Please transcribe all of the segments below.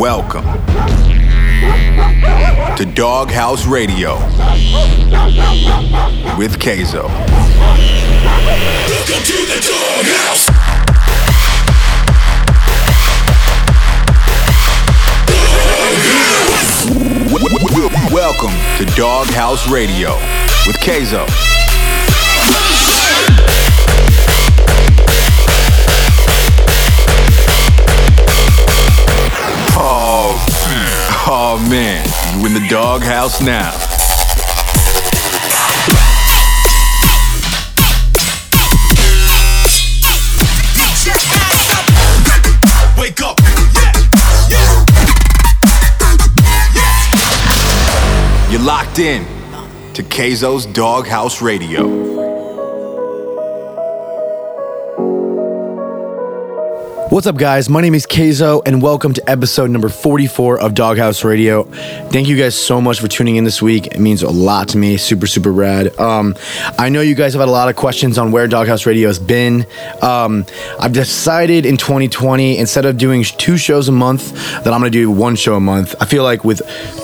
Welcome to Doghouse Radio with Kayzo. Welcome to the Doghouse. Welcome to Doghouse Radio with Kayzo. Oh, man, you in the doghouse now. Wake up. You're locked in to Kayzo's Doghouse Radio. What's up, guys? My name is Kayzo, and welcome to episode number 44 of Doghouse Radio. Thank you guys so much for tuning in this week. It means a lot to me. Super, super rad. Um, I know you guys have had a lot of questions on where Doghouse Radio has been. Um, I've decided in 2020, instead of doing two shows a month, that I'm going to do one show a month. I feel like with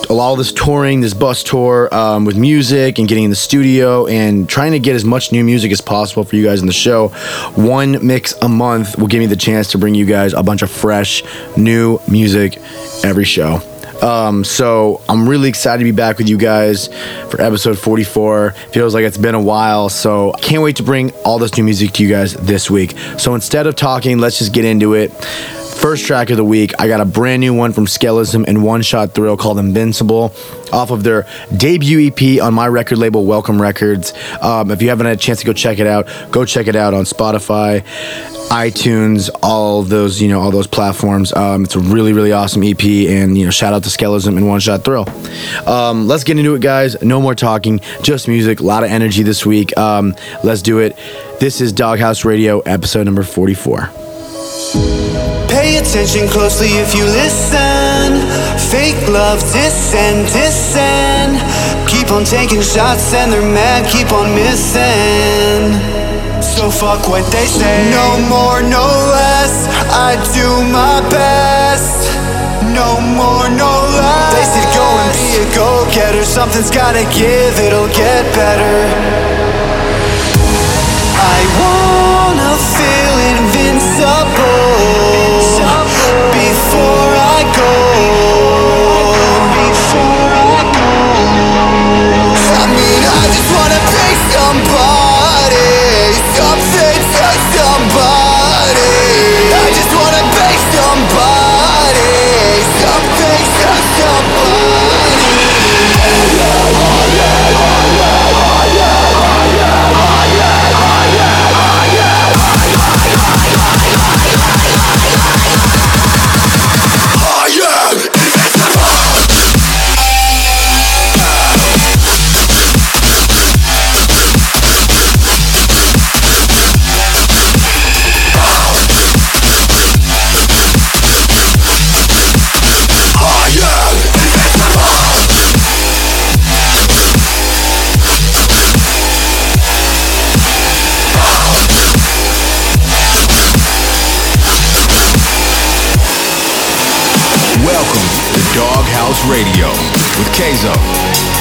a lot of this touring, this bus tour, um, with music and getting in the studio and trying to get as much new music as possible for you guys in the show, one mix a month will give me the chance to bring you guys a bunch of fresh, new music every show. Um, so I'm really excited to be back with you guys for episode 44. Feels like it's been a while, so can't wait to bring all this new music to you guys this week. So instead of talking, let's just get into it. First track of the week, I got a brand new one from Skellism and One Shot Thrill called Invincible off of their debut EP on my record label, Welcome Records. Um, if you haven't had a chance to go check it out, go check it out on Spotify, iTunes, all those, you know, all those platforms. Um, it's a really, really awesome EP, and, you know, shout out to Skellism and One Shot Thrill. Um, let's get into it, guys. No more talking, just music, a lot of energy this week. Um, let's do it. This is Doghouse Radio, episode number 44. Pay attention closely if you listen. Fake love, diss and dissing. Keep on taking shots and they're mad, keep on missing. So fuck what they say. No more, no less. I do my best. No more, no less. They said go and be a go-getter. Something's gotta give, it'll get better. I wanna be Doghouse Radio with Kayzo.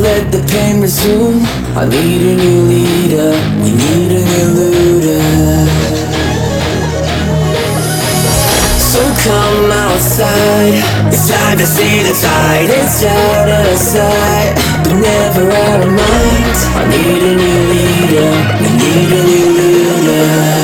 Let the pain resume? I need a new leader. We need a new looter. So come outside. It's time to see the tide. It's out of sight, but never out of mind. I need a new leader. We need a new looter.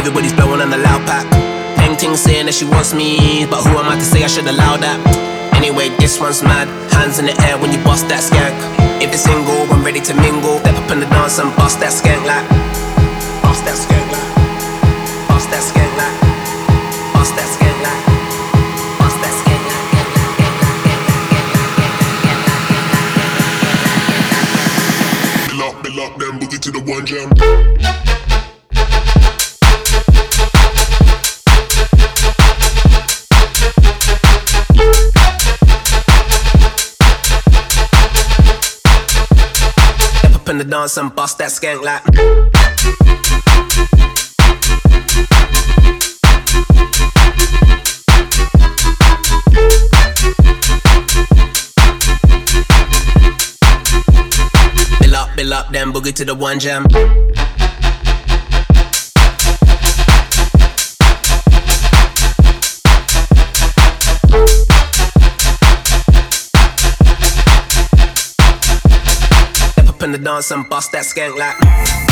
Everybody's blowing on the loud pack. Peng Ting saying that she wants me, but who am I to say I should allow that? Anyway, this one's mad. Hands in the air when you bust that skank. If it's single, I'm ready to mingle. Step up in the dance and bust that skank like. Bust that skank like. Bust that skank like. Bust that skank like. Bust that skank like. lock, lock them boogie to the one jam. The dance and bust that skank like. Bill up, then boogie to the one jam. In the dance and bust that skank like.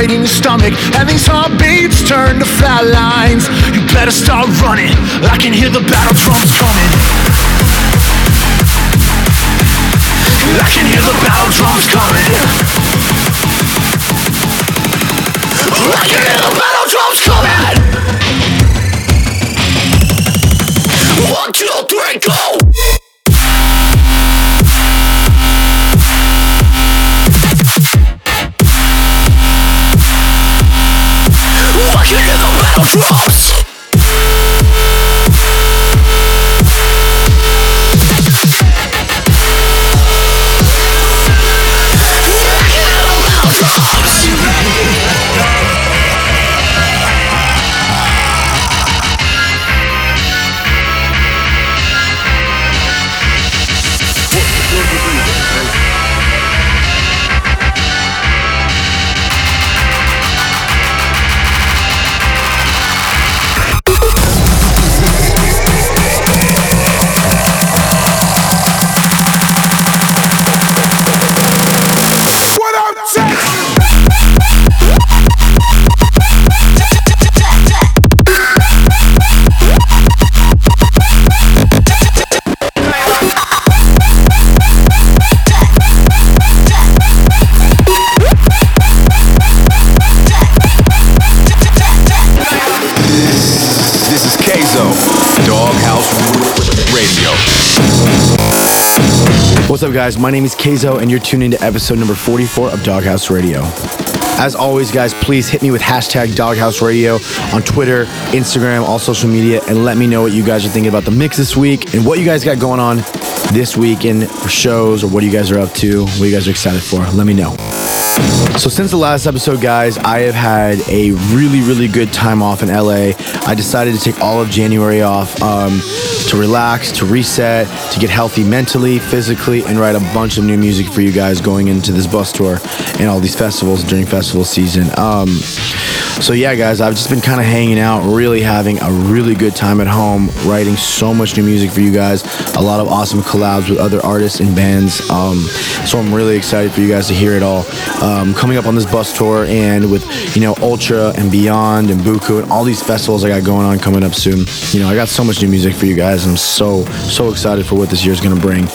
In your stomach, and these heartbeats turn to flat lines. You better start running. I can hear the battle drums coming. I can hear the battle drums coming. I can hear the battle drums coming. One, two, three, go. Hear guys? My name is Kayzo, and you're tuned into episode number 44 of Doghouse Radio. As always, guys, please hit me with hashtag Doghouse Radio on Twitter, Instagram, all social media, and let me know what you guys are thinking about the mix this week and what you guys got going on this weekend for shows or what you guys are up to, what you guys are excited for. Let me know. So since the last episode, guys, I have had a really, really good time off in LA. I decided to take all of January off um, to relax, to reset, to get healthy mentally, physically, and write a bunch of new music for you guys going into this bus tour and all these festivals during festival season. Um, so yeah, guys, I've just been kind of hanging out, really having a really good time at home, writing so much new music for you guys. A lot of awesome collabs with other artists and bands. Um, so I'm really excited for you guys to hear it all. Um, coming up on this bus tour and with you know Ultra and Beyond and Buku and all these festivals I got going on coming up soon. You know, I got so much new music for you guys. I'm so so excited for what this year's gonna bring.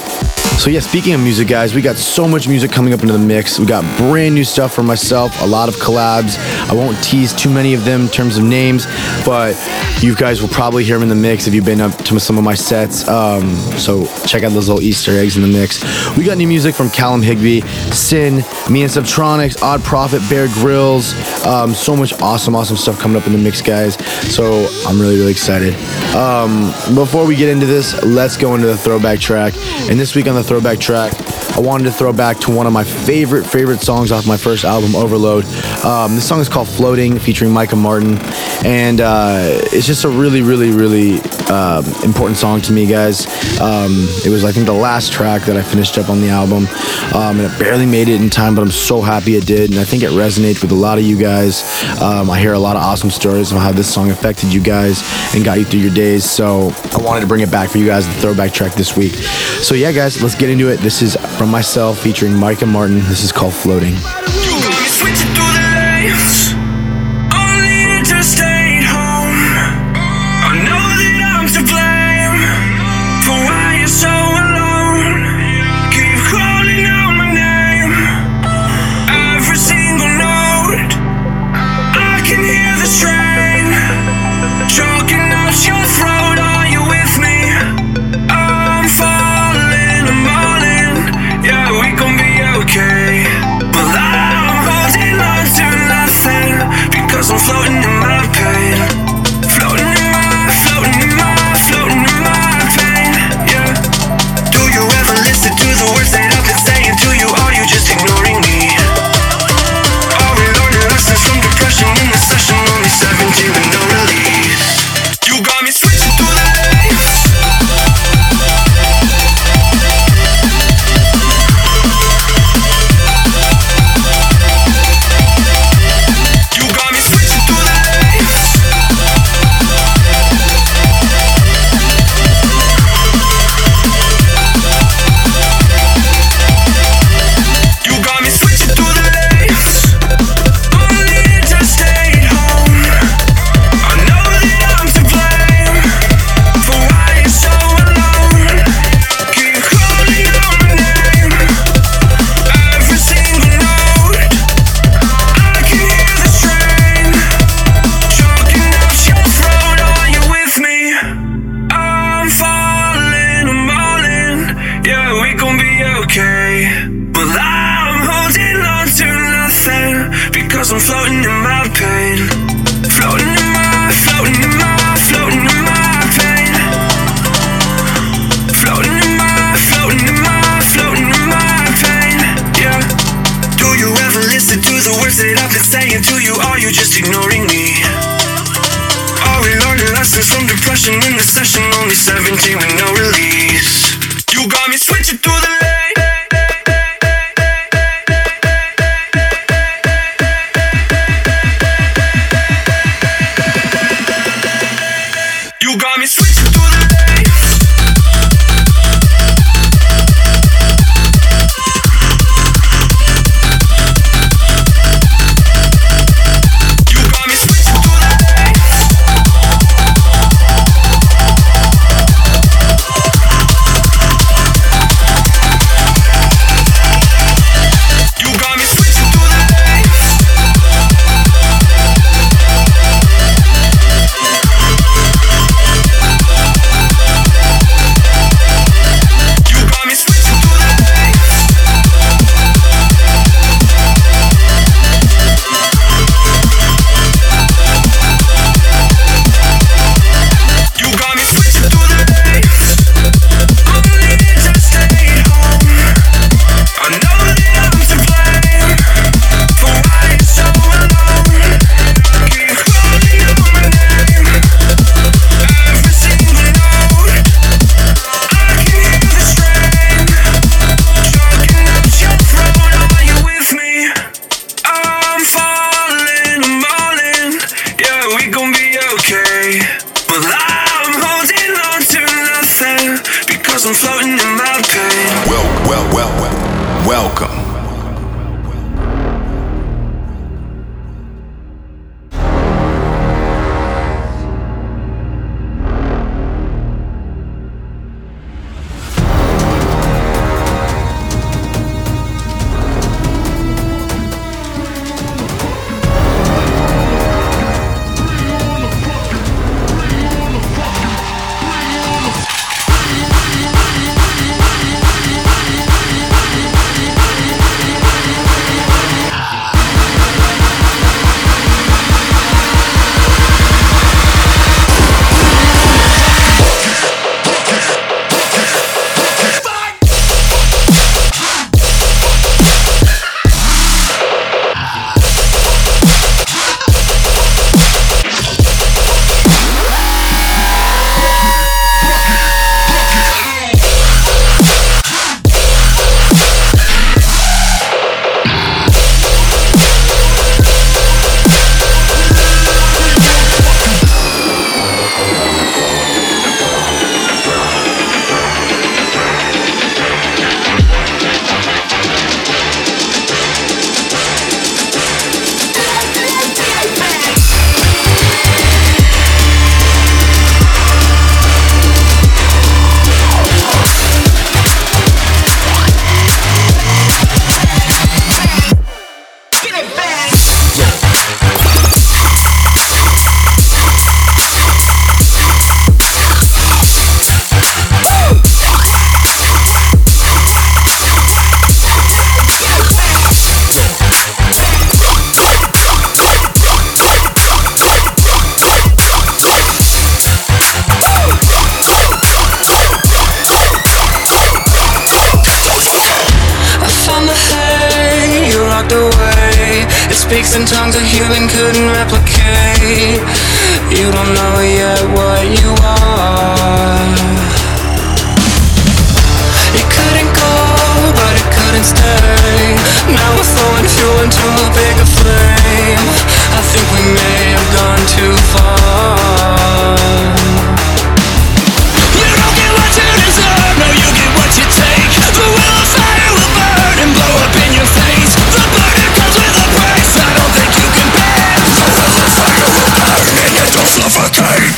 So yeah, speaking of music, guys, we got so much music coming up into the mix. We got brand new stuff for myself, a lot of collabs. I won't tease too many of them in terms of names, but you guys will probably hear them in the mix if you've been up to some of my sets. Um, so check out those little Easter eggs in the mix. We got new music from Callum Higby, Sin, Me and Subtronics, Oddprophet, Bear Grillz. Um, so much awesome, awesome stuff coming up in the mix, guys. So I'm really, really excited. Um, before we get into this, let's go into the throwback track. And this week on the throwback track, I wanted to throw back to one of my favorite, favorite songs off my first album, Overload. Um, this song is called Floating, featuring Micah Martin. And uh, it's just a really, really, really um, important song to me, guys. Um, it was, I think, the last track that I finished up on the album. Um, and it barely made it in time, but I'm so happy it did. And I think it resonates with a lot of you guys. Um, I hear a lot of awesome stories of how this song affected you guys and got you through your days. So I wanted to bring it back for you guys, the throwback track this week. So yeah, guys, let's get into it. This is from myself featuring Micah Martin. This is called Floating. To do the words that I've been saying to you. Are you just ignoring me? Are we learning lessons from depression in the session? Only 17 with no release. You got me switching through the swept away. It speaks in tongues a human couldn't replicate. You don't know yet what you are. It couldn't go, but it couldn't stay. Now we're throwing fuel into a bigger flame. I think we may have gone too far. Tight.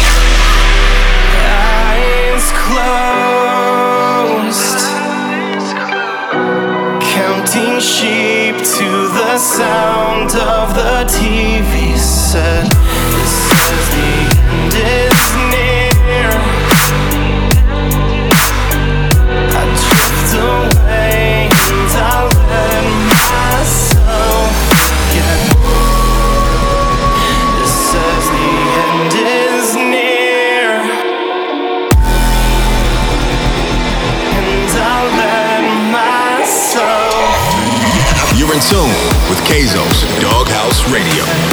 sheep to the sound of the TV set. With Doghouse Radio.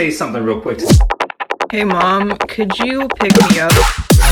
Say something real quick. Hey mom, could you pick me up?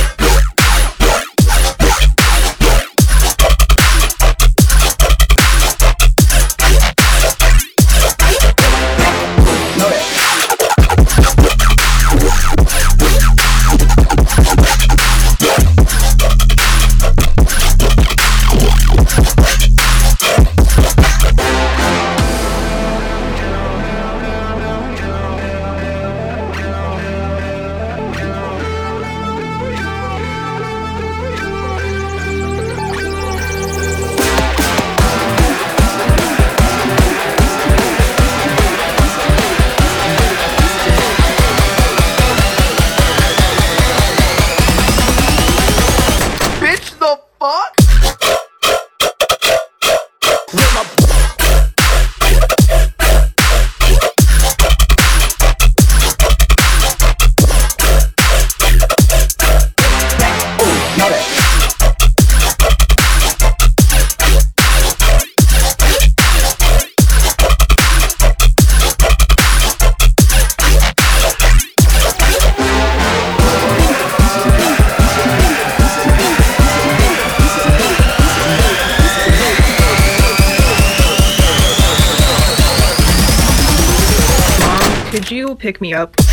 Could you pick me up?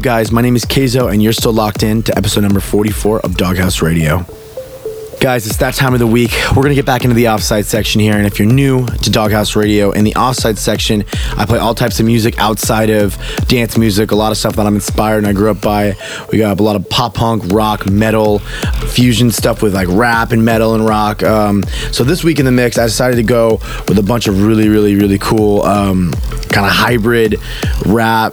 Up, guys? My name is Kayzo, and you're still locked in to episode number 44 of Doghouse Radio. Guys, it's that time of the week. We're gonna get back into the offside section here, and if you're new to Doghouse Radio, in the offside section, I play all types of music outside of dance music, a lot of stuff that I'm inspired and I grew up by. We got a lot of pop punk, rock, metal, fusion stuff with like rap and metal and rock. Um, so this week in the mix, I decided to go with a bunch of really, really, really cool um, kind of hybrid rap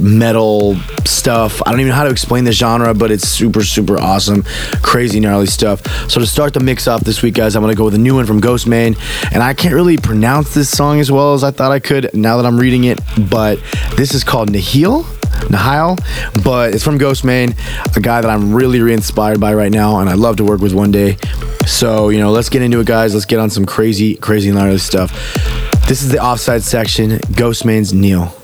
metal stuff. I don't even know how to explain the genre, but it's super, super awesome. Crazy, gnarly stuff. So to start the mix off this week, guys, I'm gonna go with a new one from Ghostemane. And I can't really pronounce this song as well as I thought I could now that I'm reading it, but this is called Nihil. Nihil, but it's from Ghostemane, a guy that I'm really, really inspired by right now, and I'd love to work with one day. So, you know, let's get into it, guys. Let's get on some crazy, crazy, gnarly stuff. This is the offside section, Ghostemane's Neil.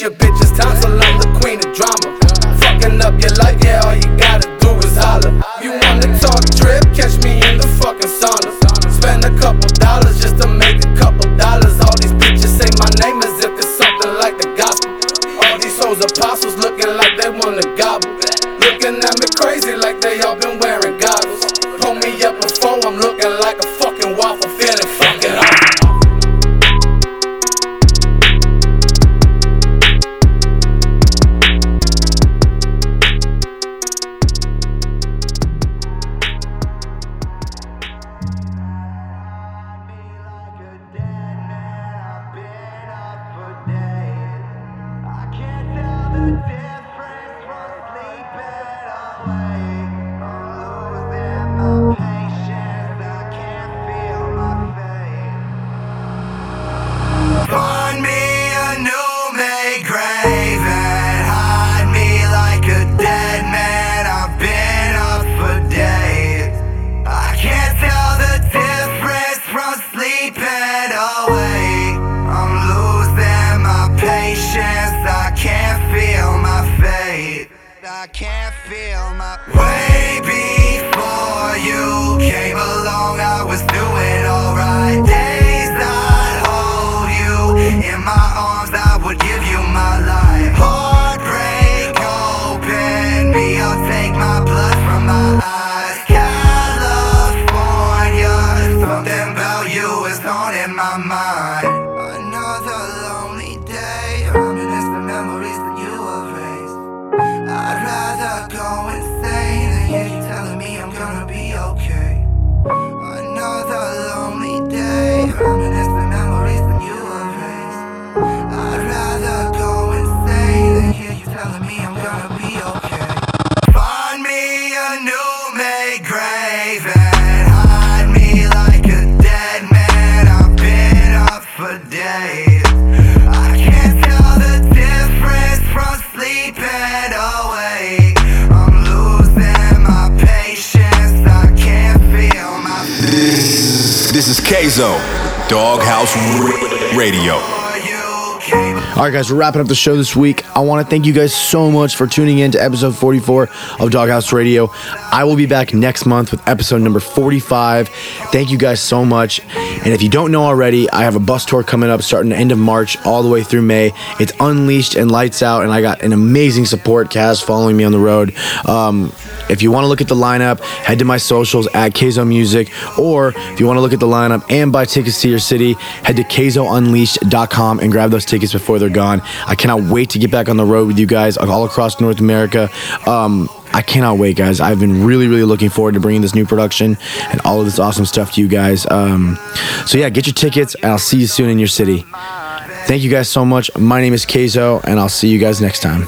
Your bitch's Kayzo, Doghouse Radio. All right, guys, we're wrapping up the show this week. I want to thank you guys so much for tuning in to episode 44 of Doghouse Radio. I will be back next month with episode number 45. Thank you guys so much. And if you don't know already, I have a bus tour coming up starting the end of March all the way through May. It's Unleashed and Lights Out, and I got an amazing support cast following me on the road. Um, if you want to look at the lineup, head to my socials at Kayzo Music, or if you want to look at the lineup and buy tickets to your city, head to KayzoUnleashed.com and grab those tickets before they're gone. I cannot wait to get back on the road with you guys all across North America. Um, I cannot wait, guys. I've been really, really looking forward to bringing this new production and all of this awesome stuff to you guys. Um, so, yeah, get your tickets, and I'll see you soon in your city. Thank you guys so much. My name is Kayzo, and I'll see you guys next time.